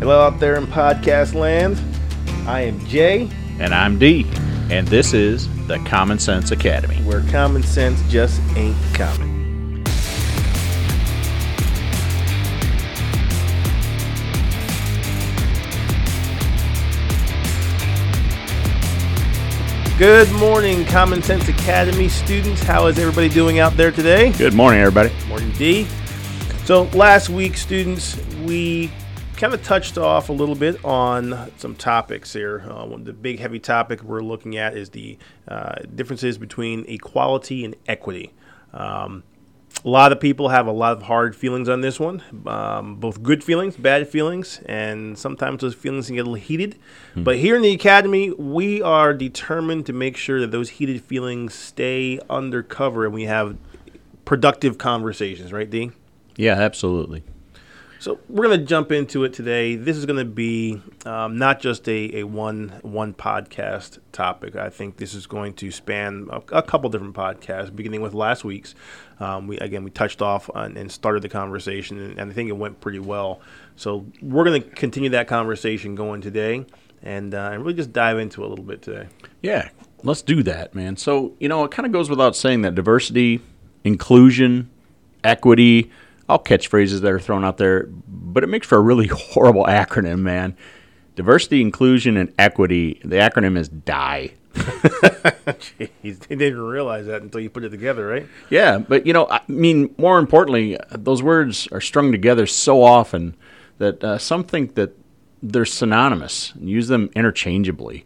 Hello out there in podcast land. I am Jay, And I'm D, and this is the Common Sense Academy. where common sense just ain't common. Good morning, Common Sense Academy students. How is everybody doing out there today? Good morning, everybody. Morning, D. So last week, students, we kind of touched off a little bit on some topics here. Uh, one, the big, heavy topic we're looking at is the uh, differences between equality and equity. Um, a lot of people have a lot of hard feelings on this one, um, both good feelings, bad feelings, and sometimes those feelings can get a little heated. But here in the academy, we are determined to make sure that those heated feelings stay undercover and we have productive conversations, right, Dean? Yeah, absolutely. So we're going to jump into it today. This is going to be um, not just a, a one one podcast topic. I think this is going to span a, a couple different podcasts, beginning with last week's. Um, we again we touched off on, and started the conversation, and, and I think it went pretty well. So we're going to continue that conversation going today, and uh, and really just dive into it a little bit today. Yeah, let's do that, man. So, you know, it kind of goes without saying that diversity, inclusion, equity, all catchphrases that are thrown out there, but it makes for a really horrible acronym, man. Diversity, inclusion, and equity. The acronym is DIE. Jeez, he didn't realize that until you put it together, right? Yeah, but you know, I mean, more importantly, those words are strung together so often that uh, some think that they're synonymous and use them interchangeably.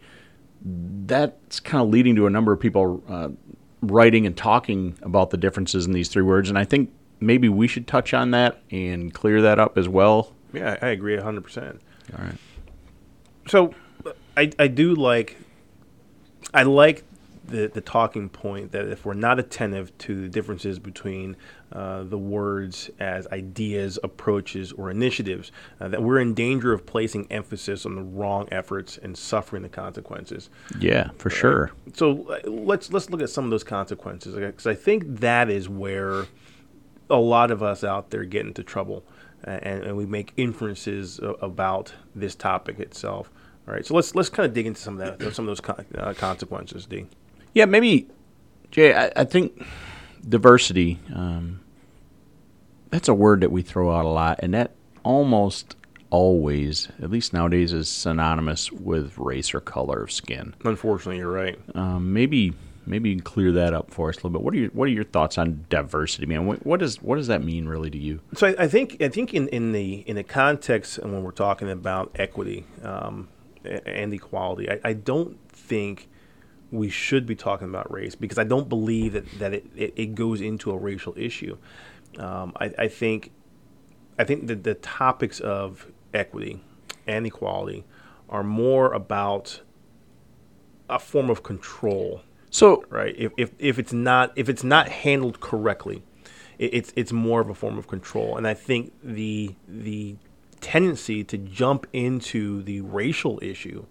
That's kind of leading to a number of people uh, writing and talking about the differences in these three words, and I think maybe we should touch on that and clear that up as well. Yeah, I agree hundred percent. All right. So I, I do like I like the, the talking point that if we're not attentive to the differences between uh, the words as ideas, approaches, or initiatives, uh, that we're in danger of placing emphasis on the wrong efforts and suffering the consequences. Yeah, for sure. So uh, let's let's look at some of those consequences because I think that is where a lot of us out there get into trouble, and, and we make inferences about this topic itself. All right, so let's let's kind of dig into some of that, some of those con- uh, consequences, D. Yeah, maybe, Jay. I, I think diversity. Um, that's a word that we throw out a lot, and that almost always, at least nowadays, is synonymous with race or color of skin. Unfortunately, you're right. Um, maybe, maybe you can clear that up for us a little bit. What are your What are your thoughts on diversity, man? What, what does What does that mean really to you? So I, I think I think in, in the in the context and when we're talking about equity um, and equality, I, I don't think we should be talking about race because I don't believe that, that it, it, it goes into a racial issue. Um, I, I think I think that the topics of equity and equality are more about a form of control So, right? If, if, if it's not if it's not handled correctly, it, it's it's more of a form of control. And I think the the tendency to jump into the racial issue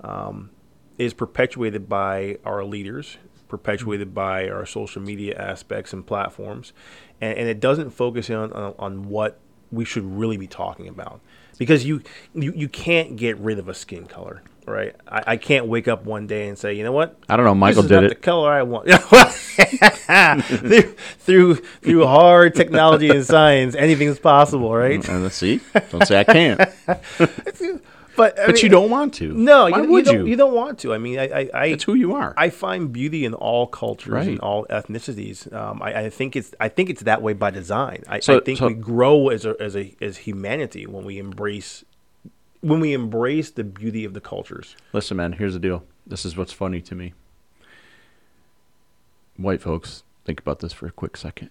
um, is perpetuated by our leaders, perpetuated by our social media aspects and platforms, and, and it doesn't focus on, on on what we should really be talking about because you you, you can't get rid of a skin color. Right, I, I can't wake up one day and say, you know what, I don't know. Michael did not it. the color I want. through, through through hard technology and science, anything's possible, right? Uh, let's see. Don't say I can't. But I But mean, you don't want to. No, Why you, would you you? don't. You don't want to. I mean, I I, I, It's who you are. I find beauty in all cultures Right. and all ethnicities. Um, I, I think it's I think it's that way by design. I, So- I think so- we grow as a, as a as humanity when we embrace when we embrace the beauty of the cultures. Listen, man, here's the deal. This is what's funny to me. White folks, think about this for a quick second.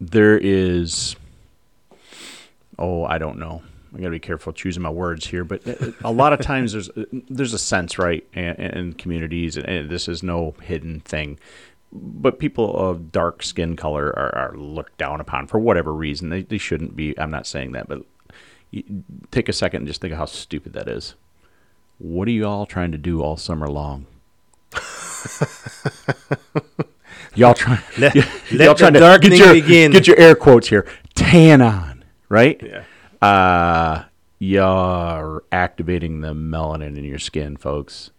There is, oh, I don't know. I got to be careful choosing my words here, but a lot of times there's there's a sense, right, in, in communities, and this is no hidden thing. But people of dark skin color are, are looked down upon for whatever reason. They, they shouldn't be. I'm not saying that, but take a second and just think of how stupid that is. What are you all trying to do all summer long? y'all trying, Let- y- let y'all trying to get your, begin. get your air quotes here. Tan on, right? Yeah. uh, you're activating the melanin in your skin, folks.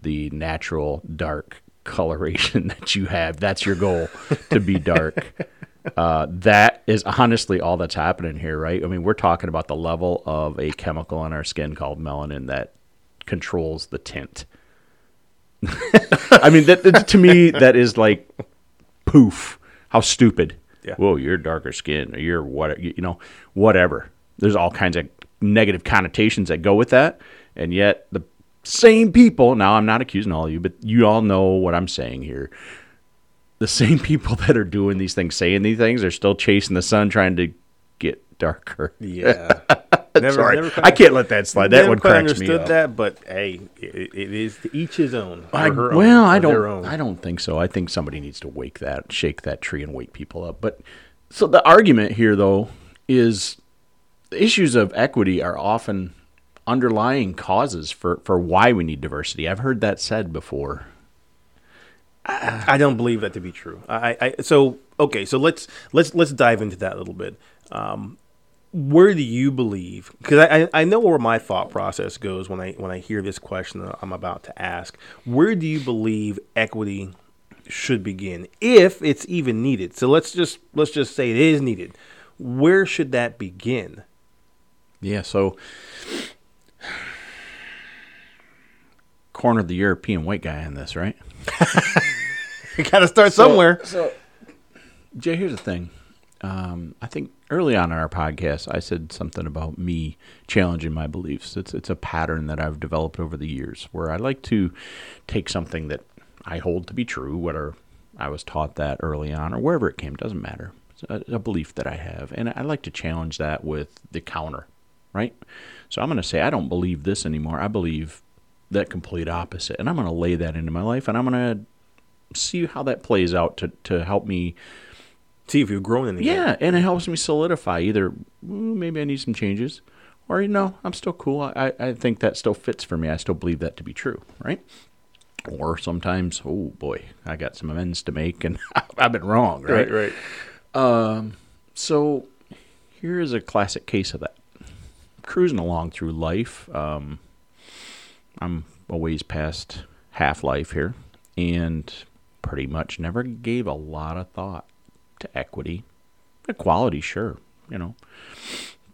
The natural dark coloration that you have. That's your goal to be dark. Uh, that is honestly all that's happening here, right? I mean, we're talking about the level of a chemical in our skin called melanin that controls the tint. I mean, that, that- to me, that is like poof. How stupid. Yeah. Whoa, you're darker skin, or you're what, you know, whatever. There's all kinds of negative connotations that go with that, and yet the same people. Now, I'm not accusing all of you, but you all know what I'm saying here. The same people that are doing these things, saying these things, are still chasing the sun, trying to get darker. Yeah. never, Sorry, never I can't let that slide. That one cracks me understood up. that, but hey, it, it is each his own. I, her own, well, I don't. I don't think so. I think somebody needs to wake that, shake that tree, and wake people up. But so the argument here, though, is the issues of equity are often underlying causes for for why we need diversity. I've heard that said before. I don't believe that to be true. I, I so okay. So let's let's let's dive into that a little bit. Um, where do you believe? Because I, I I know where my thought process goes when I when I hear this question that I'm about to ask. Where do you believe equity should begin, if it's even needed? So let's just let's just say it is needed. Where should that begin? Yeah. So. Corner the European white guy in this, right? You got to start somewhere. So, Jay, here's the thing. Um, I think early on in our podcast, I said something about me challenging my beliefs. It's it's a pattern that I've developed over the years, where I like to take something that I hold to be true, whether I was taught that early on or wherever it came, doesn't matter. It's a, a belief that I have, and I like to challenge that with the counter, right? So I'm going to say I don't believe this anymore. I believe that complete opposite, and I'm going to lay that into my life, and I'm going to see how that plays out to to help me See if you've grown in the yeah, and it helps me solidify either maybe I need some changes, or you know I'm still cool. I, I think that still fits for me. I still believe that to be true, right? Or sometimes, oh boy, I got some amends to make, and I've been wrong, right? right, right. So here is a classic case of that. Cruising along through life, um, I'm a ways past half life here, and pretty much never gave a lot of thought to equity. Equality, sure, you know.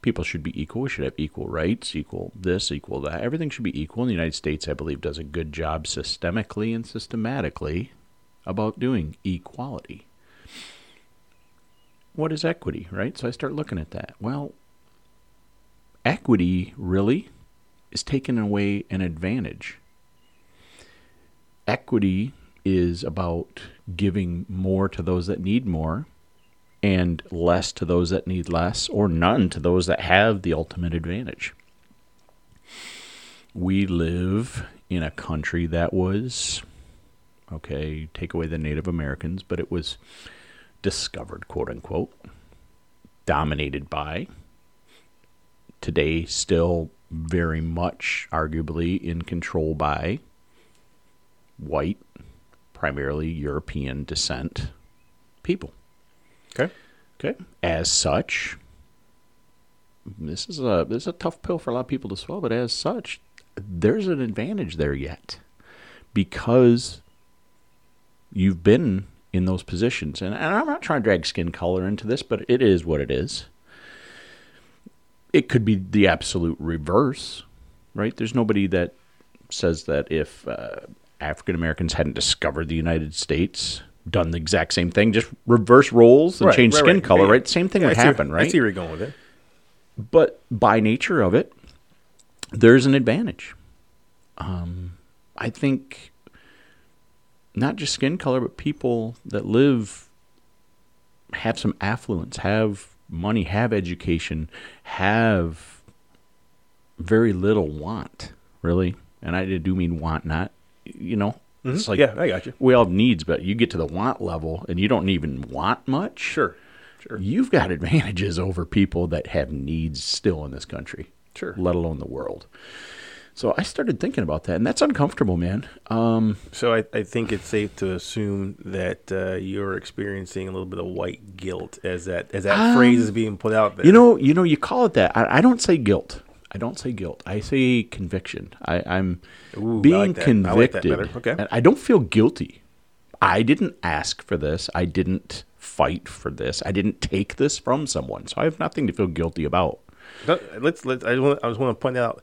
People should be equal. We should have equal rights, equal this, equal that. Everything should be equal. And the United States, I believe, does a good job systemically and systematically about doing equality what is equity, right? So I start looking at that. Well, equity really is taking away an advantage. Equity is about giving more to those that need more and less to those that need less, or none to those that have the ultimate advantage. We live in a country that was, okay, take away the Native Americans, but it was discovered, quote unquote, dominated by, today still very much arguably in control by white, primarily European descent people. Okay. Okay. As such, this is a this is a tough pill for a lot of people to swallow, but as such, there's an advantage there yet. Because you've been in those positions. And, and I'm not trying to drag skin color into this, but it is what it is. It could be the absolute reverse, right? There's nobody that says that if uh, African Americans hadn't discovered the United States, done the exact same thing, just reverse roles and Right, change right, skin right. color, right? Same thing Yeah, would happen, right? I see where you're going with it. but by nature of it, there's an advantage. Um, I think not just skin color, but people that live have some affluence, have money, have education, have very little want, really. And I do mean want, not you know. It's like yeah, I got you. we all have needs, but you get to the want level and you don't even want much Sure, sure. you've got advantages over people that have needs still in this country, Sure. let alone the world. So I started thinking about that, and that's uncomfortable, man. Um, So I, I think it's safe to assume that uh, you're experiencing a little bit of white guilt as that as that phrase is being put out there. Um, you know, you know, you call it that. I, I don't say guilt. I don't say guilt. I say conviction. I, I being like that. I like convicted. Okay. and I don't feel guilty. I didn't ask for this. I didn't fight for this. I didn't take this from someone. So I have nothing to feel guilty about. Let's let I, want, I just want to point out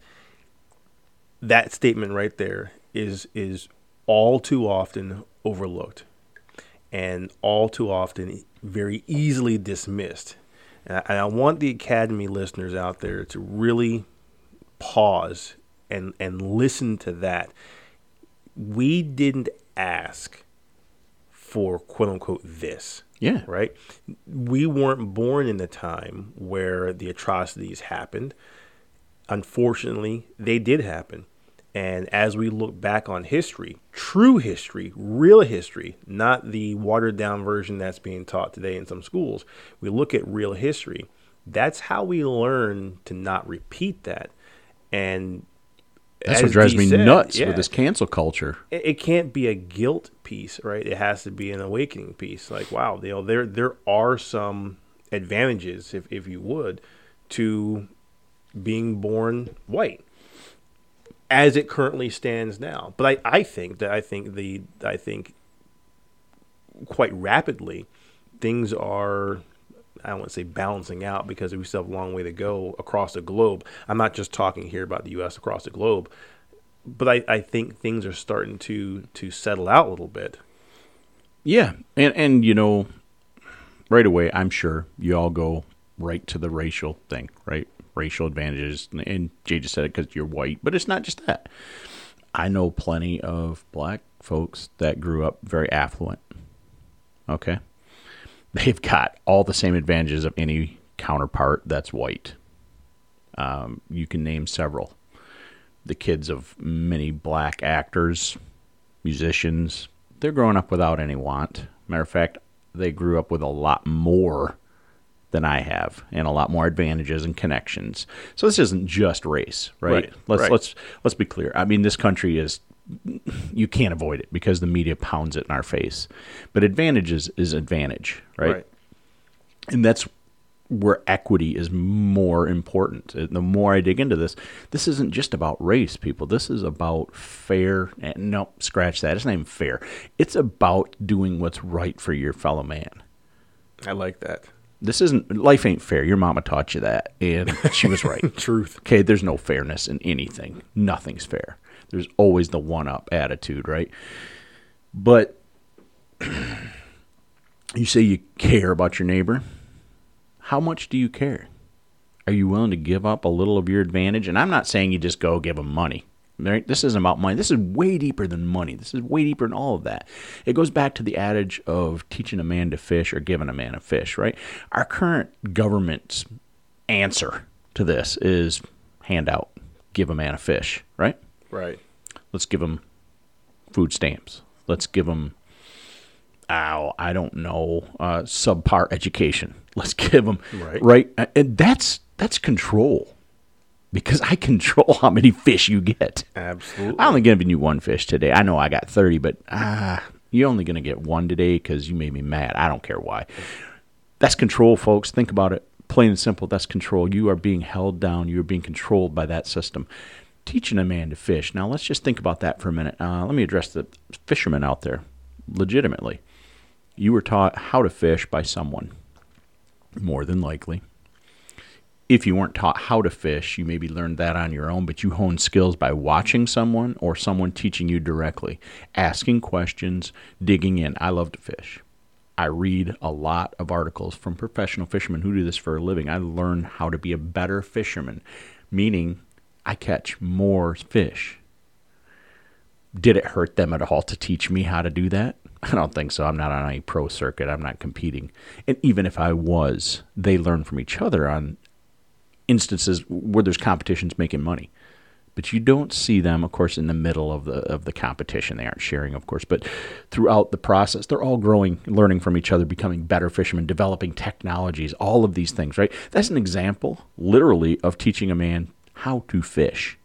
that statement right there is is all too often overlooked and all too often very easily dismissed. And I, and I want the academy listeners out there to really pause and and listen to that. We didn't ask for quote unquote this Yeah. right? We weren't born in the time where the atrocities happened. Unfortunately, they did happen. And as we look back on history, true history, real history, not the watered down version that's being taught today in some schools, we look at real history. That's how we learn to not repeat that. And That's what drives me said, nuts yeah, with this cancel culture. it, it can't be a guilt piece, right? It has to be an awakening piece. Like, wow, you know, there there are some advantages, if if you would, to being born white as it currently stands now. But I, I think that I think the I think quite rapidly things are I wouldn't say balancing out because we still have a long way to go across the globe. I'm not just talking here about the US across the globe but I, I think things are starting to to settle out a little bit. Yeah, and and you know, right away, I'm sure you all go right to the racial thing, right? Racial advantages, and Jay just said it because you're white, but it's not just that. I know plenty of black folks that grew up very affluent. Okay, they've got all the same advantages of any counterpart that's white. Um, you can name several. The kids of many black actors, musicians, they're growing up without any want. Matter of fact, they grew up with a lot more than I have and a lot more advantages and connections. So this isn't just race, right? Right, Let's right. let's let's be clear. I mean, this country is you can't avoid it because the media pounds it in our face. But advantages is advantage, right? and that's where equity is more important. And The more I dig into this, this isn't just about race, people. This is about fair. And no, scratch that. It's not even fair. It's about doing what's right for your fellow man. I like that. This isn't life ain't fair. Your mama taught you that, and she was right. Truth. Okay, there's no fairness in anything. Nothing's fair. There's always the one up attitude, right? But you say you care about your neighbor. How much do you care? Are you willing to give up a little of your advantage? And I'm not saying you just go give them money. Right? This isn't about money. This is way deeper than money. This is way deeper than all of that. It goes back to the adage of teaching a man to fish or giving a man a fish, right? Our current government's answer to this is handout, give a man a fish, right? Right. Let's give them food stamps. Let's give them, ow, I don't know, uh, subpar education. Let's give them, Right. right? And that's that's control, because I control how many fish you get. Absolutely. I'm only giving you one fish today. I know I got 30, but ah, you're only going to get one today because you made me mad. I don't care why. That's control, folks. Think about it. Plain and simple, that's control. You are being held down. You are being controlled by that system. Teaching a man to fish. Now, let's just think about that for a minute. Uh, let me address the fishermen out there legitimately. You were taught how to fish by someone, more than likely. If you weren't taught how to fish, you maybe learned that on your own, but you honed skills by watching someone or someone teaching you directly, asking questions, digging in. I love to fish. I read a lot of articles from professional fishermen who do this for a living. I learn how to be a better fisherman, meaning I catch more fish. Did it hurt them at all to teach me how to do that? I don't think so. I'm not on any pro circuit. I'm not competing. And even if I was, they learn from each other on instances where there's competitions making money. But you don't see them, of course, in the middle of the of the competition. They aren't sharing, of course, but throughout the process, they're all growing, learning from each other, becoming better fishermen, developing technologies, all of these things, right? That's an example, literally, of teaching a man how to fish.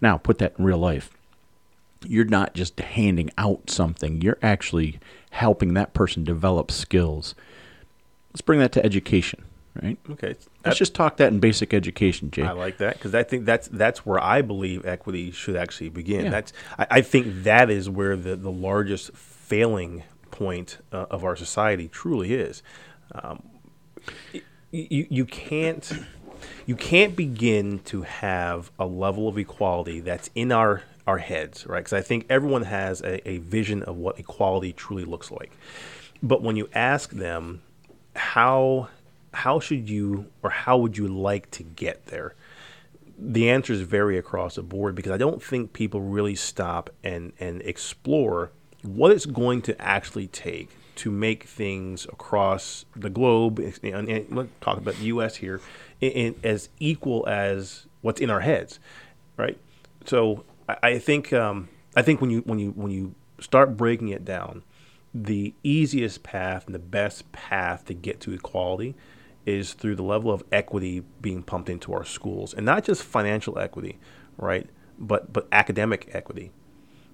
Now, put that in real life. You're not just handing out something, you're actually helping that person develop skills. Let's bring that to education, right? Okay. Let's just talk that in basic education, Jay. I like that because I think that's that's where I believe equity should actually begin. Yeah. That's I, I think that is where the the largest failing point uh, of our society truly is. Um, you you can't you can't begin to have a level of equality that's in our our heads, right? Because I think everyone has a, a vision of what equality truly looks like, but when you ask them how how should you or how would you like to get there? The answers vary across the board because I don't think people really stop and and explore what it's going to actually take to make things across the globe, and, and let's talk about the U.S. here, in, in, as equal as what's in our heads, right? So I, I think um, I think when you when you when you start breaking it down, the easiest path and the best path to get to equality is through the level of equity being pumped into our schools, and not just financial equity, right? But but academic equity.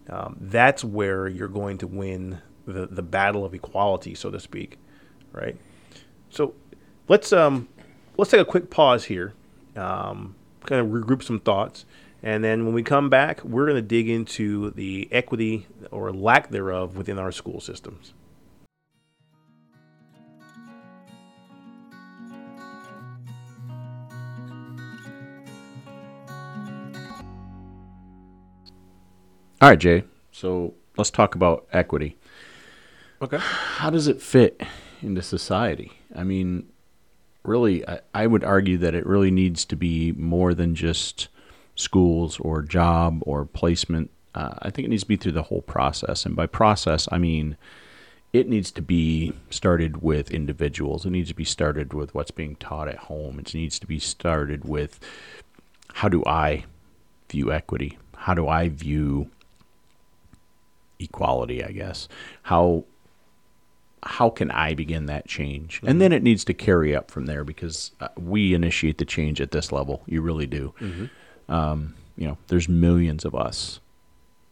Um, that's where you're going to win the, the battle of equality, so to speak, right? So let's um, let's take a quick pause here, um, kind of regroup some thoughts, and then when we come back, we're going to dig into the equity or lack thereof within our school systems. All right, Jay. So let's talk about equity. Okay. How does it fit into society? I mean, really, I, I would argue that it really needs to be more than just schools or job or placement. Uh, I think it needs to be through the whole process. And by process, I mean it needs to be started with individuals. It needs to be started with what's being taught at home. It needs to be started with how do I view equity? How do I view equality, I guess? How how can I begin that change? Mm-hmm. And then it needs to carry up from there because uh, we initiate the change at this level. You really do. Mm-hmm. Um, you know, there's millions of us.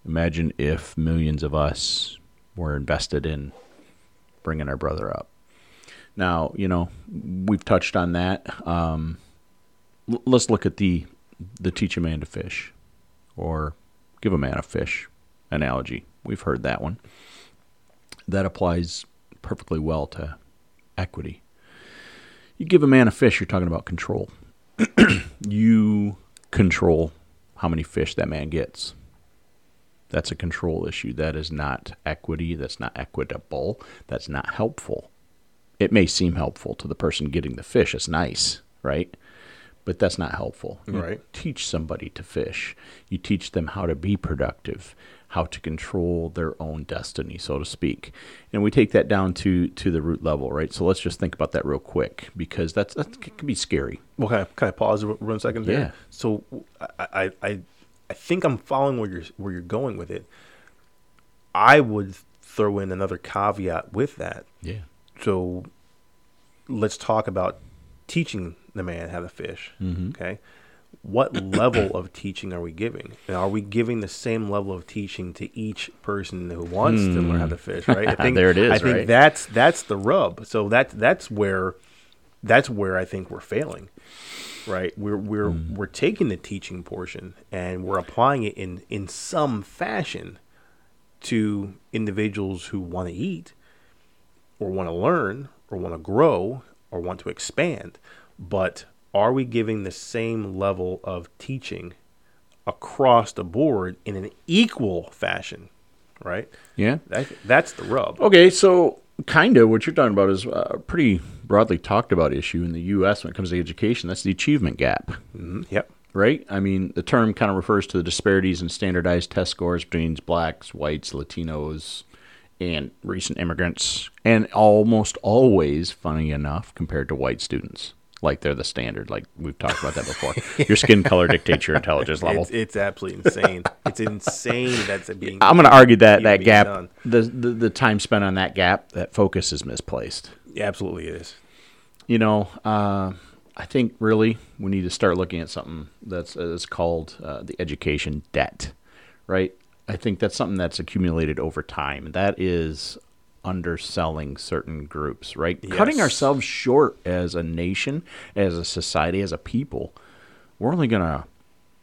Imagine if millions of us were invested in bringing our brother up. Now, you know, we've touched on that. Um, l- let's look at the the teach a man to fish, or give a man a fish analogy. We've heard that one. That applies perfectly well to equity. You give a man a fish, you're talking about control. you control how many fish that man gets. That's a control issue. That is not equity. That's not equitable. That's not helpful. It may seem helpful to the person getting the fish. It's nice, right? But that's not helpful. You right. teach somebody to fish. You teach them how to be productive, how to control their own destiny, so to speak. And we take that down to to the root level, right? So let's just think about that real quick because that's that can be scary. Well, can I, can I pause for one second there? Yeah. So I, I, I, I think I'm following where you're where you're going with it. I would throw in another caveat with that. Yeah. So let's talk about teaching the man how to fish. Mm-hmm. Okay. What level of teaching are we giving? And are we giving the same level of teaching to each person who wants to learn how to fish? Right. I hmm. think There it is, I think right? that's that's the rub. So that's that's where that's where I think we're failing. Right. We're we're hmm. we're taking the teaching portion and we're applying it in in some fashion to individuals who want to eat or want to learn or want to grow or want to expand. But are we giving the same level of teaching across the board in an equal fashion? Right? Yeah. That, that's the rub. Okay, so kind of what you're talking about is a pretty broadly talked about issue in the U.S. when it comes to education. That's the achievement gap, Mhm. Yep. right? I mean, the term kind of refers to the disparities in standardized test scores between blacks, whites, Latinos, and recent immigrants, and almost always, funny enough, compared to white students. Like they're the standard. Like we've talked about that before. Your skin color dictates your intelligence level. It's, it's absolutely insane. it's insane that's being. I'm going to argue that that gap, done. the, the the time spent on that gap, that focus is misplaced. Yeah, Absolutely it is. You know, uh, I think really we need to start looking at something that's uh, that's called uh, the education debt, right? I think that's something that's accumulated over time. That is underselling certain groups, right? Cutting ourselves short as a nation, as a society, as a people. We're only going to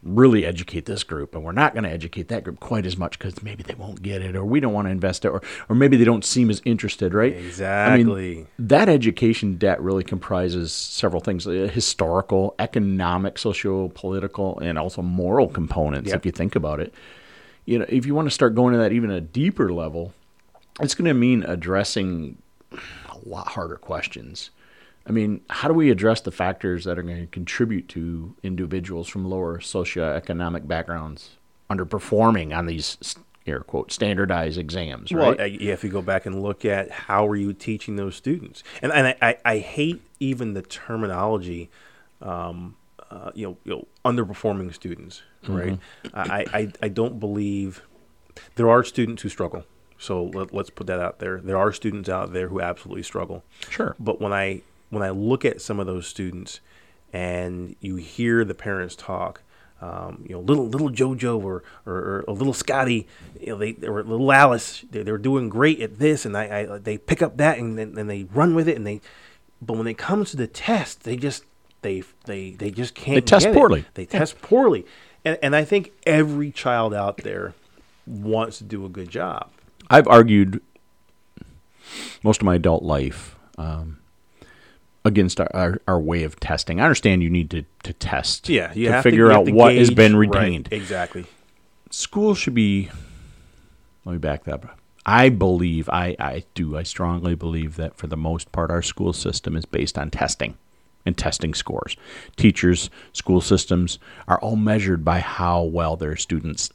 really educate this group and we're not going to educate that group quite as much because maybe they won't get it or we don't want to invest it or, or maybe they don't seem as interested right I mean, Exactly. that education debt really comprises several things uh, historical economic socio-political and also moral components Yep. if you think about it you know if you want to start going to that even a deeper level it's going to mean addressing a lot harder questions I mean, how do we address the factors that are going to contribute to individuals from lower socioeconomic backgrounds underperforming on these air quote standardized exams, Well, right? I- you go back and look at how are you teaching those students, and and I, I, I hate even the terminology, um, uh, you know, you know, underperforming students, right? I, I I don't believe there are students who struggle. So let, let's put that out there. There are students out there who absolutely struggle. Sure. But when I when I look at some of those students, and you hear the parents talk, um, you know, little little JoJo or, or, or a little Scotty, you know, they or little Alice, they, they're doing great at this, and I, I they pick up that and then and they run with it, and they, but when it comes to the test, they just they they they just can't. They test get it. poorly. They test poorly, and and I think every child out there wants to do a good job. I've argued most of my adult life um, against our, our, our way of testing. I understand you need to, to test Yeah, you to have figure to, you out what has gauge- been right, retained. exactly. School should be. Let me back that up. I believe, I, I do, I strongly believe that for the most part, our school system is based on testing and testing scores. Teachers, school systems are all measured by how well their students,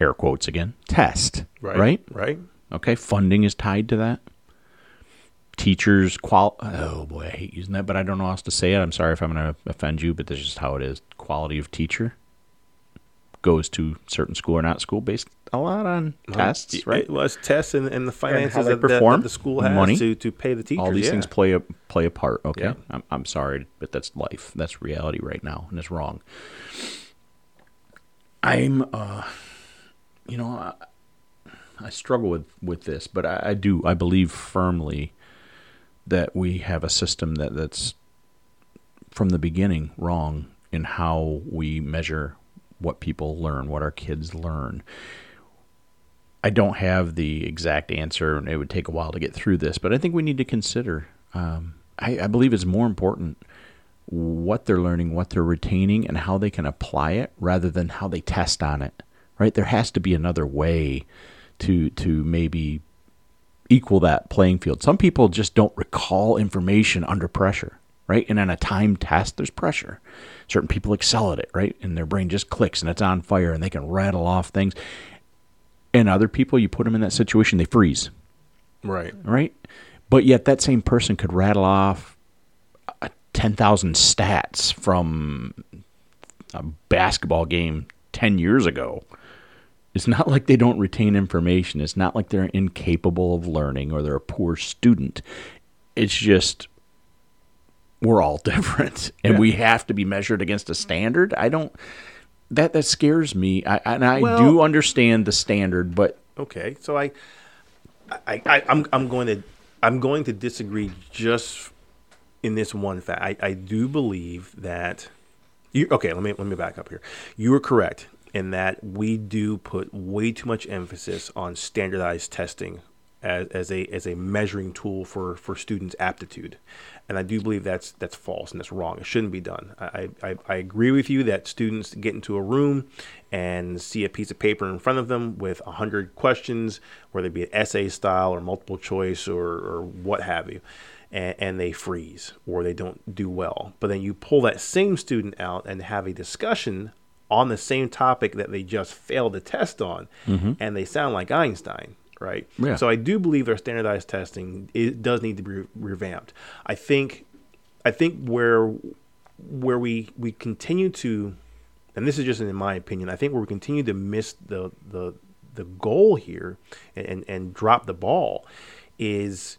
air quotes again, test. Right. Right? Right. Okay, funding is tied to that. Teachers qual oh boy, I hate using that, but I don't know how else to say it. I'm sorry if I'm going to offend you, but this is just how it is. Quality of teacher goes to certain school or not school based a lot on tests, right? It was tests and, and the finances they that, that- that perform, the school has money, to, to pay the teachers. All these yeah. things play a play a part. Okay, Yeah. I'm I'm sorry, but that's life. That's reality right now, and it's wrong. I'm, uh, you know, I, I struggle with with this, but I, I do. I believe firmly that we have a system that that's from the beginning wrong in how we measure what people learn, what our kids learn. I don't have the exact answer, and it would take a while to get through this, but I think we need to consider. Um, I, I believe it's more important what they're learning, what they're retaining, and how they can apply it rather than how they test on it. Right? There has to be another way to to maybe equal that playing field. Some people just don't recall information under pressure, right? And on a time test, there's pressure. Certain people excel at it, right? And their brain just clicks and it's on fire and they can rattle off things. And other people, you put them in that situation, they freeze, Right. right? But yet that same person could rattle off uh, 10,000 stats from a basketball game 10 years ago. It's not like they don't retain information. It's not like they're incapable of learning or they're a poor student. It's just we're all different and Yeah. we have to be measured against a standard. I don't that that scares me. I and I Well- do understand the standard, but Okay. So I, I, I I'm I'm going to I'm going to disagree just in this one fact. I, I do believe that you okay. Let me let me back up here. You are correct in that we do put way too much emphasis on standardized testing as, as a as a measuring tool for for students' aptitude, and I do believe that's that's false and that's wrong. It shouldn't be done. I, I, I agree with you that students get into a room and see a piece of paper in front of them with hundred questions, whether it be an essay style or multiple choice or, or what have you, and they freeze or they don't do well. But then you pull that same student out and have a discussion on the same topic that they just failed the test on, mm-hmm. and they sound like Einstein, right? Yeah. So I do believe their standardized testing it does need to be re- revamped. I think, I think where where we we continue to, and this is just in my opinion, I think where we continue to miss the the the goal here and and, and drop the ball is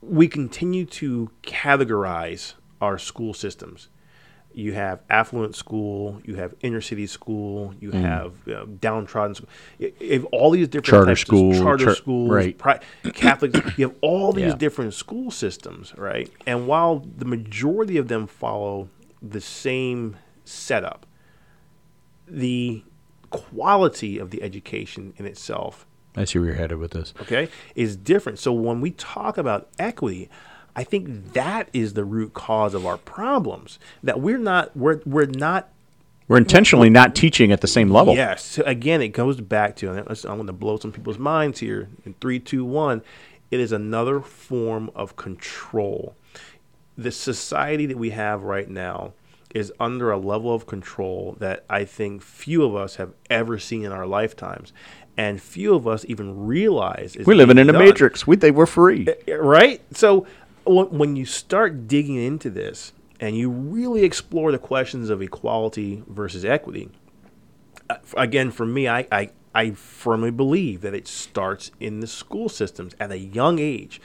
we continue to categorize our school systems. You have affluent school, you have inner city school, you have uh, downtrodden school. You all these different Charter types of school, charter char- schools, right. pri- Catholic. you have all these Yeah. different school systems, right? And while the majority of them follow the same setup, the quality of the education in itself I see where you're headed with this. okay, is different. So when we talk about equity, I think that is the root cause of our problems. That we're not we're we're not We're intentionally not teaching at the same level. Yes. So again, it goes back to, and I'm going to blow some people's minds here. In three, two, one, it is another form of control. The society that we have right now is under a level of control that I think few of us have ever seen in our lifetimes, and few of us even realize. We're living in a matrix. We think we're free. Eh, eh, right? So when you start digging into this and you really explore the questions of equality versus equity, uh, again, for me, I, I, I firmly believe that it starts in the school systems at a young age.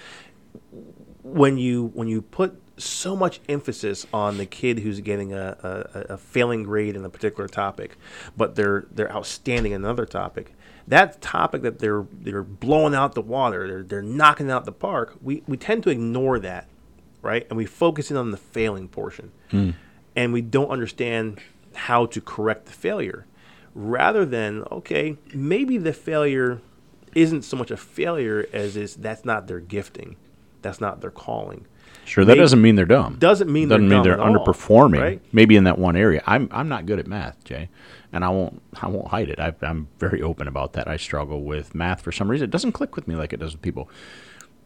When you when you put so much emphasis on the kid who's getting a, a, a failing grade in a particular topic, but they're they're outstanding in another topic. That topic that they're they're blowing out the water, they're they're knocking out the park. We we tend to ignore that, right? And we focus in on the failing portion, hmm. and we don't understand how to correct the failure, rather than okay, maybe the failure isn't so much a failure as is that's not their gifting, that's not their calling. Sure, that doesn't mean they're dumb. Doesn't mean doesn't they're mean they're underperforming. right? Maybe in that one area. I'm I'm not good at math, Jay, and I won't I won't hide it. I, I'm very open about that. I struggle with math for some reason. It doesn't click with me like it does with people.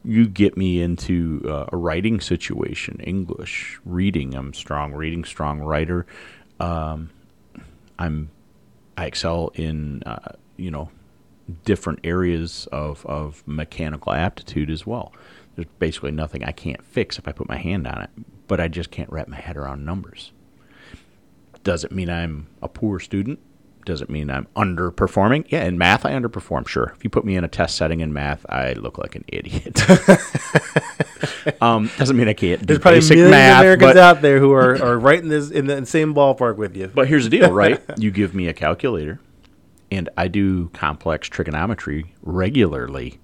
You get me into uh, a writing situation, English reading. I'm strong reading, strong writer. Um, I'm I excel in uh, you know different areas of, of mechanical aptitude as well. There's basically nothing I can't fix if I put my hand on it, but I just can't wrap my head around numbers. Does it mean I'm a poor student? Does it mean I'm underperforming? Yeah, in math I underperform. Sure, if you put me in a test setting in math, I look like an idiot. um, doesn't mean I can't do There's probably basic millions math, of Americans out there who are, are right in this in the same ballpark with you. but here's the deal, right? you give me a calculator, and I do complex trigonometry regularly,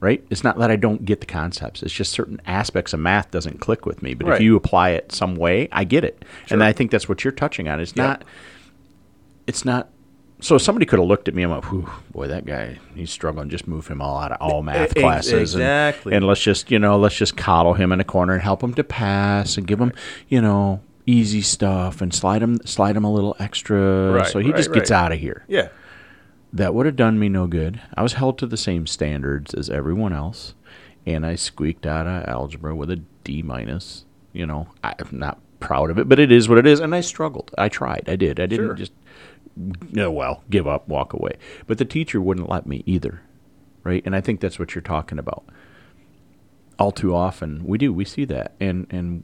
right? It's not that I don't get the concepts. It's just certain aspects of math doesn't click with me. But Right. if you apply it some way, I get it. And I think that's what you're touching on. It's Yeah. not. It's not. So somebody could have looked at me and went, Whew, "Boy, that guy, he's struggling. Just move him all out of all math E- classes, and- exactly. And, let's just, you know, let's just coddle him in a corner and help him to pass, and give him, you know, easy stuff, and slide him, slide him a little extra, Right, so he right, just gets out of here." Yeah. That would have done me no good. I was held to the same standards as everyone else, and I squeaked out of algebra with a D minus. You know, I'm not proud of it, but it is what it is, and I struggled. I tried. I did. I didn't Sure. just, no, well, give up, walk away. But the teacher wouldn't let me either, right? And I think that's what you're talking about. All too often, we do. We see that, and and.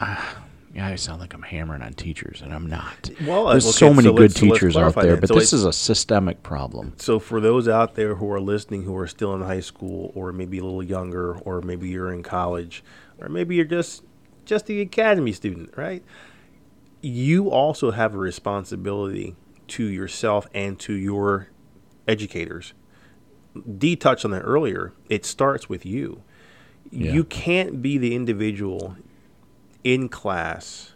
ah, yeah, I sound like I'm hammering on teachers, and I'm not. Well, there's okay, so many so good so teachers out there, that. but So this is a systemic problem. So for those out there who are listening who are still in high school or maybe a little younger or maybe you're in college or maybe you're just just the academy student, right? You also have a responsibility to yourself and to your educators. D touched on that earlier. It starts with you. Yeah. You can't be the individual in class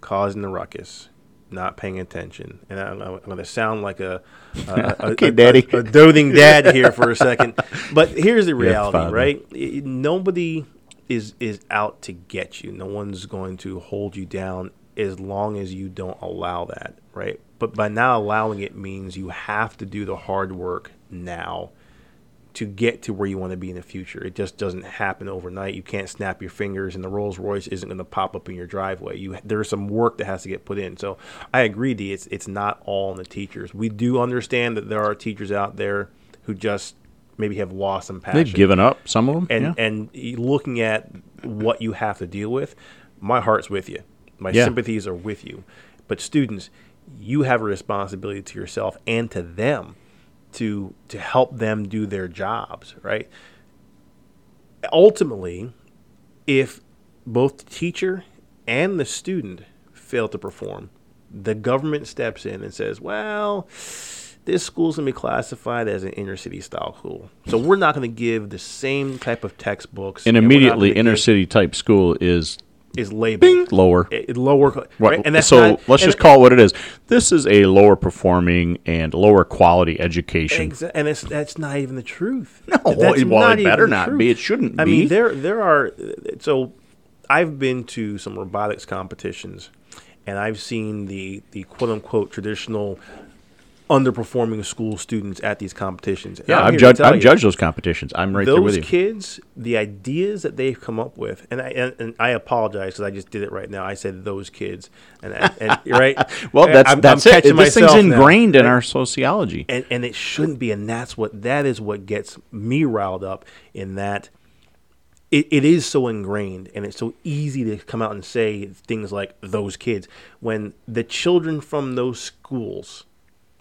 causing the ruckus, not paying attention. And I'm, I'm going to sound like a, a, a- Okay, a- Daddy. a, doting dad here for a second. But here's the reality, right? I- nobody is is out to get you. No one's going to hold you down as long as you don't allow that, right? But by not allowing it means you have to do the hard work now to get to where you want to be in the future. It just doesn't happen overnight. You can't snap your fingers and the Rolls Royce isn't going to pop up in your driveway. You there's some work that has to get put in. So I agree, D. It's it's not all on the teachers. We do understand that there are teachers out there who just maybe have lost some passion. They've given up, some of them. and yeah. and looking at what you have to deal with, my heart's with you. My Yeah. sympathies are with you. But students, you have a responsibility to yourself and to them to to help them do their jobs, right? Ultimately, if both the teacher and the student fail to perform, the government steps in and says, well, this school's going to be classified as an inner city style school. So we're not going to give the same type of textbooks. And immediately, inner give- city type school is is labeled lower. Eh, lower, Right? And that's so not- let's just call it what it is. This is a lower performing and lower quality education. Exa- and it's that's not even the truth. No, that's well, it better not truth. be. It shouldn't I be. mean, there there are. So, I've been to some robotics competitions, and I've seen the the quote unquote traditional underperforming school students at these competitions. And yeah, I'm I've judged. I've judged those competitions. I'm right there with you. those kids, the ideas that they've come up with, and I and, and I apologize because I just did it right now. I said those kids, and, I, and right. well, that's I'm- I'm that's it. catching This thing's myself now, ingrained in our sociology. and and it shouldn't be and that's what that is what gets me riled up in that it, it is so ingrained and it's so easy to come out and say things like those kids when the children from those schools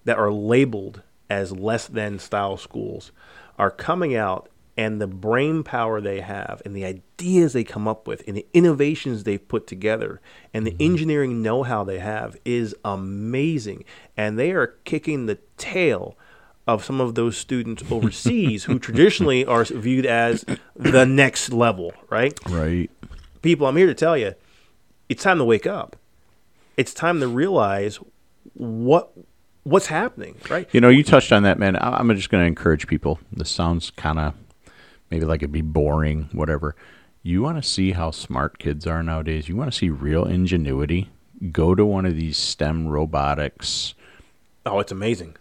that are labeled as less than style schools are coming out and the brain power they have and the ideas they come up with and the innovations they've put together and the mm-hmm. engineering know-how they have is amazing. And they are kicking the tail of some of those students overseas who traditionally are viewed as the next level right? Right. people i'm here to tell you it's time to wake up. It's time to realize what what's happening right You know, you touched on that, man. I'm just going to encourage people. This sounds kind of maybe like it'd be boring, whatever. You want to see how smart kids are nowadays? You want to see real ingenuity? Go to one of these STEM robotics oh it's amazing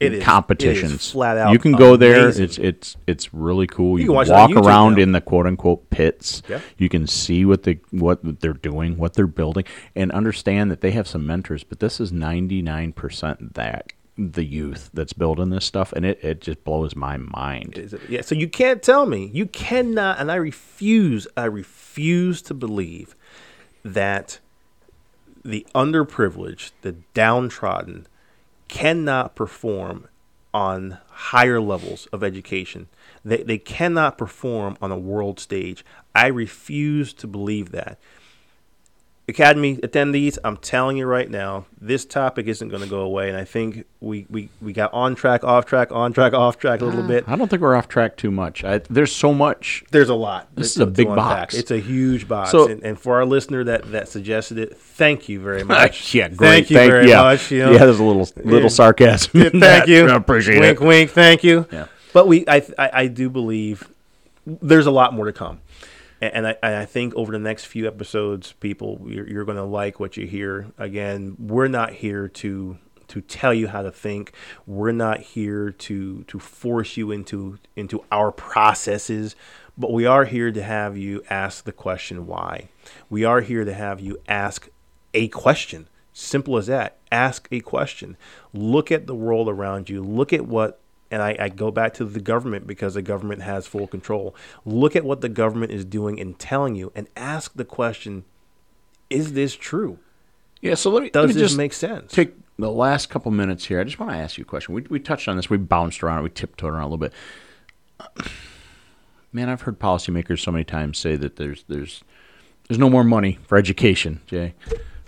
it is competitions. it flat out You can go there. It's it's it's really cool. You, can can, watch it on walk around now. in the quote unquote pits. Yeah. You can see what the what they're doing, what they're building, and understand that they have some mentors. But this is ninety nine percent that the youth that's building this stuff, and it, it just blows my mind. Yeah, so you can't tell me you cannot, and I refuse. I refuse to believe that the underprivileged, the downtrodden, cannot perform on higher levels of education. They they cannot perform on a world stage. I refuse to believe that. Academy attendees, I'm telling you right now, this topic isn't going to go away, and I think we, we, we got on track, off track, on track, off track a little ah. bit. I don't think we're off track too much. I, there's so much. There's a lot. This is a big box. It's a huge box. So- and, and for our listener that, that suggested it, thank you very much. yeah, great. Thank you very yeah. much. You know. Yeah, there's a little little sarcasm. in thank that. you. I appreciate wink, it. wink. Thank you. Yeah. But we, I, I, I do believe there's a lot more to come, and, I, I think over the next few episodes, people, you're, you're going to like what you hear. Again, we're not here to to tell you how to think. We're not here to to force you into into our processes, but we are here to have you ask the question why. We are here to have you ask a question. Simple as that. Ask a question. Look at the world around you. Look at what, and I, I go back to the government because the government has full control. Look at what the government is doing and telling you, and ask the question Is this true? Yeah, so let me, Does let me this just make sense? take the last couple minutes here. I just want to ask you a question. We, we touched on this. We bounced around. We tiptoed around a little bit. Uh, man, I've heard policymakers so many times say that there's there's there's no more money for education, Jay.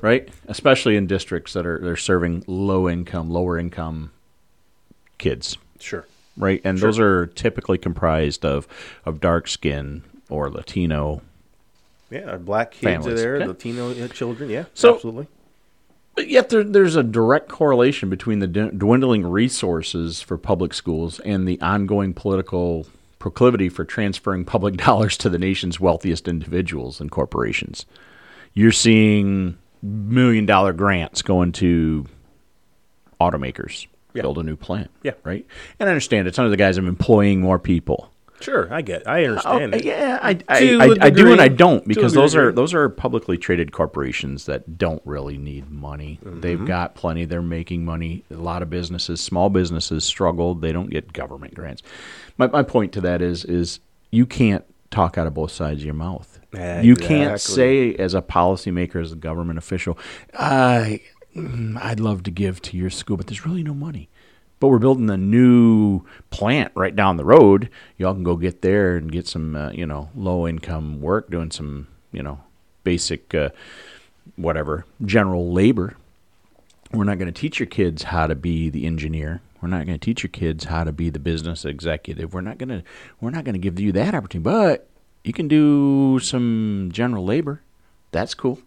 Right? Especially in districts that are they're serving low income, lower income kids. Sure. Right? And those are typically comprised of of dark skin or Latino Yeah, black kids Families, are there, okay. Latino uh, children. Yeah, So- absolutely. But yet there, there's a direct correlation between the dwindling resources for public schools and the ongoing political proclivity for transferring public dollars to the nation's wealthiest individuals and corporations. You're seeing million dollar grants going to automakers Yeah. build a new plant. Yeah. Right? And I understand it's under the guise of employing more people. Sure, I get. I understand. It. yeah, I, I, I, I do and. I don't because those are those are publicly traded corporations that don't really need money. Mm-hmm. They've got plenty. They're making money. A lot of businesses, small businesses, struggle. They don't get government grants. My my point to that is is you can't talk out of both sides of your mouth. You can't say as a policymaker, as a government official, I mm, I'd love to give to your school, but there's really no money. But we're building a new plant right down the road. Y'all can go get there and get some, uh, you know, low income work, doing some, you know, basic uh, whatever general labor. We're not going to teach your kids how to be the engineer. We're not going to teach your kids how to be the business executive. We're not going to we're not going to give you that opportunity. But you can do some general labor. That's cool.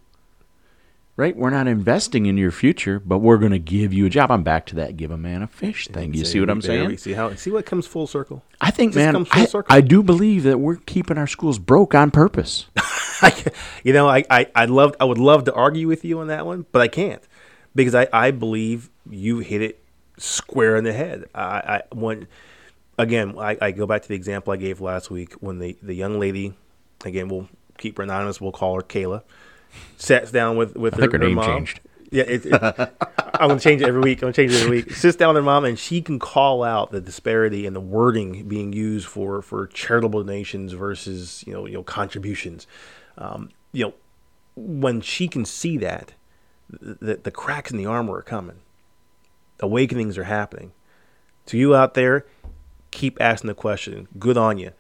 Right? We're not investing in your future, but we're going to give you a job. I'm back to that give a man a fish thing. You see what I'm saying? See how see what comes full circle. I think, man, I. I do believe that we're keeping our schools broke on purpose. you know, I, I, I love I would love to argue with you on that one, but I can't because I, I believe you hit it square in the head. I, I when again I, I go back to the example I gave last week when the, the young lady again we'll keep her anonymous we'll call her Kayla sat down with with I think her name mom. changed. Yeah, it, it, I'm gonna change it every week. I'm gonna change it every week. Sits down with her mom, and she can call out the disparity in the wording being used for for charitable donations versus you know you know contributions. Um, you know, when she can see that, the, the cracks in the armor are coming. Awakenings are happening. To you out there, keep asking the question. Good on you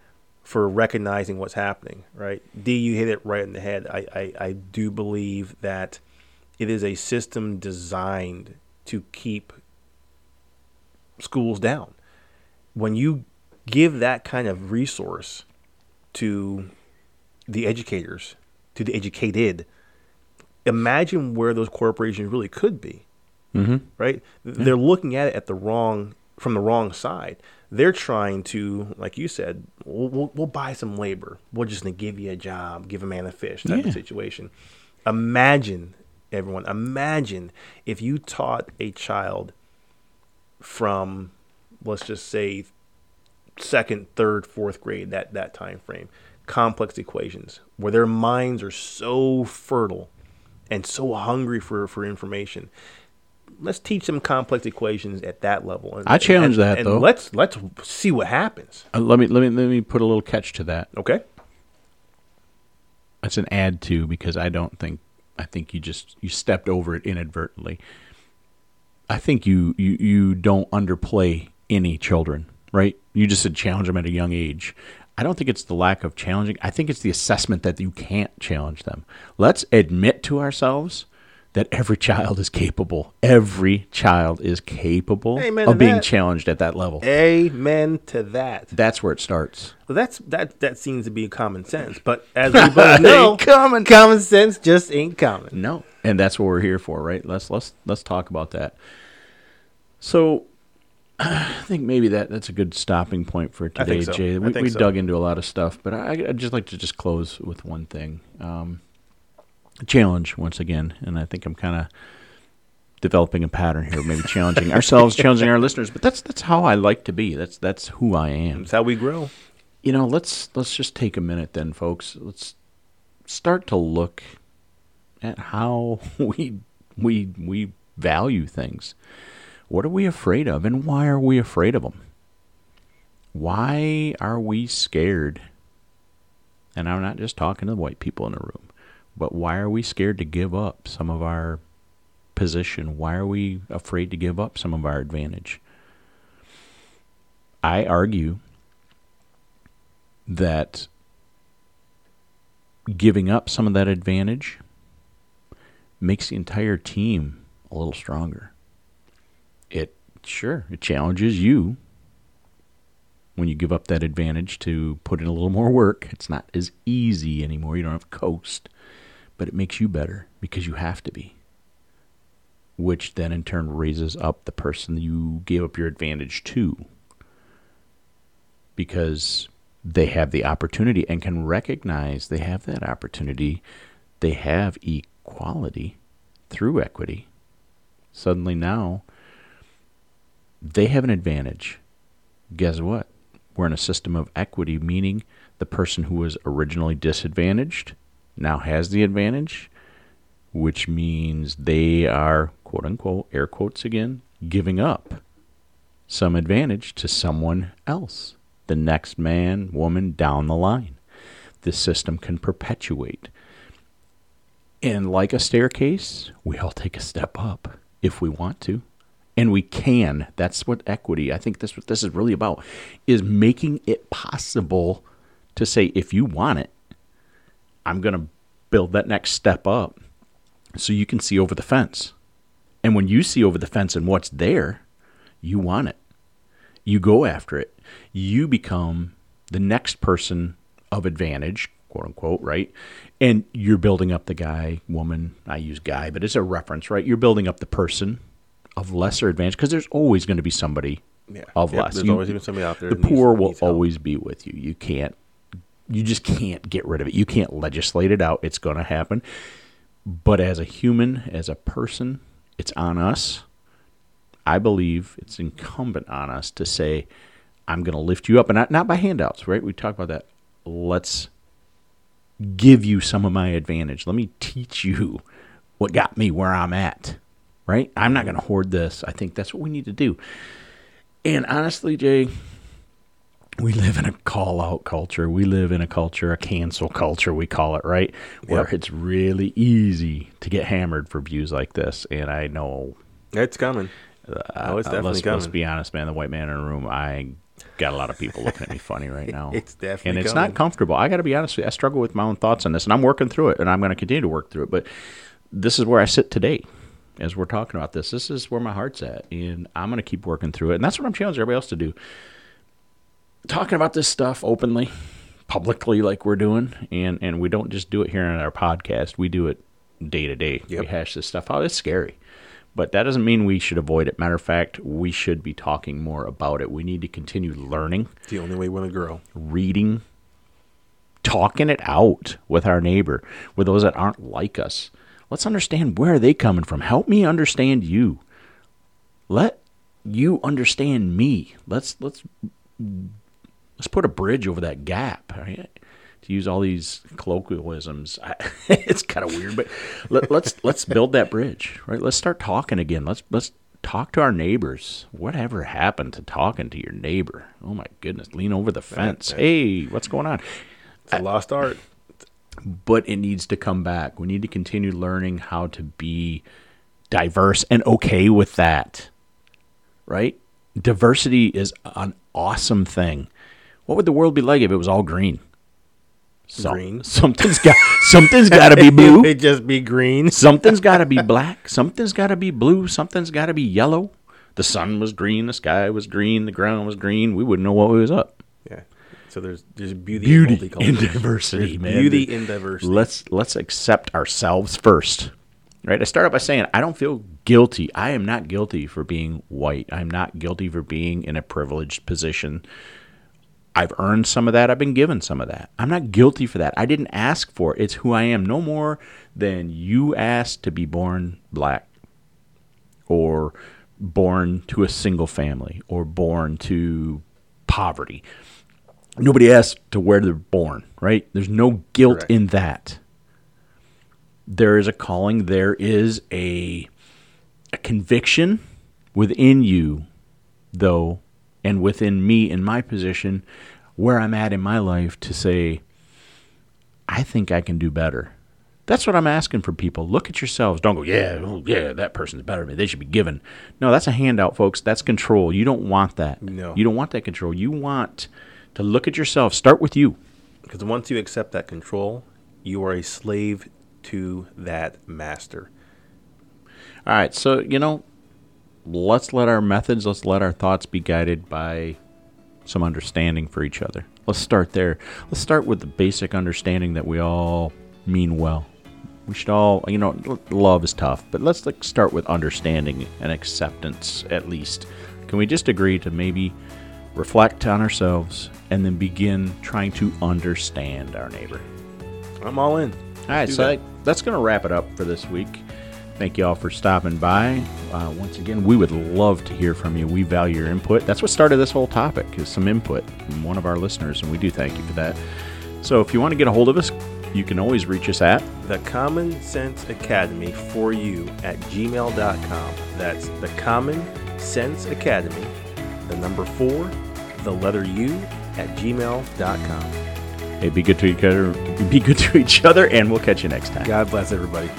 for recognizing what's happening. Right, D, you hit it right in the head. I I, I do believe that it is a system designed to keep schools down. When you give that kind of resource to the educators, to the educated, imagine where those corporations really could be. Mm-hmm. Right? They're looking at it at the wrong from the wrong side. They're trying to, like you said, we'll, we'll, we'll buy some labor. We're just going to give you a job, give a man a fish type Yeah. of situation. Imagine, everyone, imagine if you taught a child from, let's just say, second, third, fourth grade, that, that time frame, complex equations, where their minds are so fertile and so hungry for, for information. Let's teach them complex equations at that level. And, I challenge and- that, and though. Let's let's see what happens. Uh, let me let me let me put a little catch to that. Okay. That's an add to because I don't think I think you just you stepped over it inadvertently. I think you you you don't underplay any children, right? You just said challenge them at a young age. I don't think it's the lack of challenging. I think it's the assessment that you can't challenge them. Let's admit to ourselves that every child is capable. Every child is capable Amen of being that. challenged at that level. Amen to that. That's where it starts. Well, that's that that seems to be common sense, but as we both know, common. common sense just ain't common. No, and that's what we're here for, right? Let's let's let's talk about that. So, I think maybe that that's a good stopping point for today, so. Jay. We, we so. dug into a lot of stuff, but I, I'd just like to just close with one thing. Um, challenge once again, and I think I'm kind of developing a pattern here, maybe challenging ourselves, challenging our listeners. But that's that's how I like to be. That's that's who I am That's how we grow. you know let's let's just take a minute then folks let's start to look at how we we we value things what are we afraid of and why are we afraid of them why are we scared and i'm not just talking to the white people in the room but why are we scared to give up some of our position why are we afraid to give up some of our advantage i argue that giving up some of that advantage makes the entire team a little stronger. It sure it challenges you when you give up that advantage to put in a little more work. It's not as easy anymore. You don't have coast, but it makes you better because you have to be. Which then in turn raises up the person you gave up your advantage to because they have the opportunity and can recognize they have that opportunity. They have equality through equity. Suddenly now, they have an advantage. Guess what? We're in a system of equity, meaning the person who was originally disadvantaged now has the advantage, which means they are, quote unquote, air quotes again, giving up some advantage to someone else, the next man, woman down the line. This system can perpetuate. And like a staircase, we all take a step up if we want to. And we can. That's what equity, I think that's what this is really about, is making it possible to say, if you want it, I'm going to build that next step up. so you can see over the fence. And when you see over the fence and what's there, you want it. You go after it. You become the next person of advantage, quote unquote, right? And you're building up the guy, woman, I use guy, but it's a reference, right? You're building up the person of lesser advantage because there's always going to be somebody Yeah. of Yep, less. There's You- always even somebody out there. the poor will always be with you. You can't, you just can't get rid of it. You can't legislate it out. It's going to happen. But as a human, as a person, it's on us. I believe it's incumbent on us to say, I'm going to lift you up, and not, not by handouts, right? We talk about that. Let's give you some of my advantage. Let me teach you what got me where I'm at, right? I'm not going to hoard this. I think that's what we need to do. And honestly, Jay, we live in a call out culture. We live in a culture, a cancel culture, we call it, right? Where Yep. it's really easy to get hammered for views like this. And I know, It's coming. oh, it's uh, definitely let's, coming. let's be honest, man, the white man in the room, I got a lot of people looking at me funny right now. It's definitely And it's coming. not comfortable. I got to be honest with you. I struggle with my own thoughts on this, and I'm working through it, and I'm going to continue to work through it. But this is where I sit today as we're talking about this. This is where my heart's at, and I'm going to keep working through it. And that's what I'm challenging everybody else to do. Talking about this stuff openly, publicly, like we're doing, and, and we don't just do it here on our podcast. We do it day to day. We hash this stuff out. It's scary. But that doesn't mean we should avoid it. Matter of fact, we should be talking more about it. We need to continue learning the only way we're gonna grow. reading, talking it out with our neighbor, with those that aren't like us. Let's understand where are they coming from. Help me understand you. Let you understand me. Let's let's let's put a bridge over that gap. Right? To use all these colloquialisms, I, it's kind of weird, but let, let's let's build that bridge. Right? Let's start talking again. Let's let's talk to our neighbors. Whatever happened to talking to your neighbor? Oh my goodness! Lean over the fence. Hey, what's going on? It's a lost art. but it needs to come back. We need to continue learning how to be diverse and okay with that. Right? Diversity is an awesome thing. What would the world be like if it was all green? Some- Green. Something's got something's got to be blue. It'd just be green. Something's got to be black. Something's got to be blue. Something's got to be yellow. The sun was green. The sky was green. The ground was green. We wouldn't know what was up. Yeah. So there's there's beauty, Beauty in in diversity, There's man. Beauty in diversity. let's let's accept ourselves first right i start out by saying i don't feel guilty i am not guilty for being white i'm not guilty for being in a privileged position i've earned some of that. I've been given some of that. I'm not guilty for that. I didn't ask for it. It's who i am. No more than you asked to be born black or born to a single family or born to poverty. Nobody asked to where they're born, right? There's no guilt Correct. in that. There is a calling, there is a a conviction within you though and within me in my position where I'm at in my life to say I think I can do better. That's what I'm asking for people. Look at yourselves. Don't go, yeah, oh, yeah, that person's better than me. They should be given. No, that's a handout, folks. That's control. You don't want that. No. You don't want that control. You want to look at yourself. Start with you. Because once you accept that control, you are a slave to that master. All right. So, you know, let's let our methods, let's let our thoughts be guided by some understanding for each other. Let's start there. Let's start with the basic understanding that we all mean well. We should all, you know, love is tough, but let's like start with understanding and acceptance at least. Can we just agree to maybe reflect on ourselves and then begin trying to understand our neighbor? I'm all in. All right, so that. I- that's going to wrap it up for this week. Thank you all for stopping by. Uh, once again, we would love to hear from you. We value your input. That's what started this whole topic is some input from one of our listeners, and we do thank you for that. So if you want to get a hold of us, you can always reach us at The Common Sense Academy for you at gmail.com. That's the Common Sense Academy, the number four, the letter U at gmail.com. Hey, be good to each other. Be good to each other, and we'll catch you next time. God bless everybody.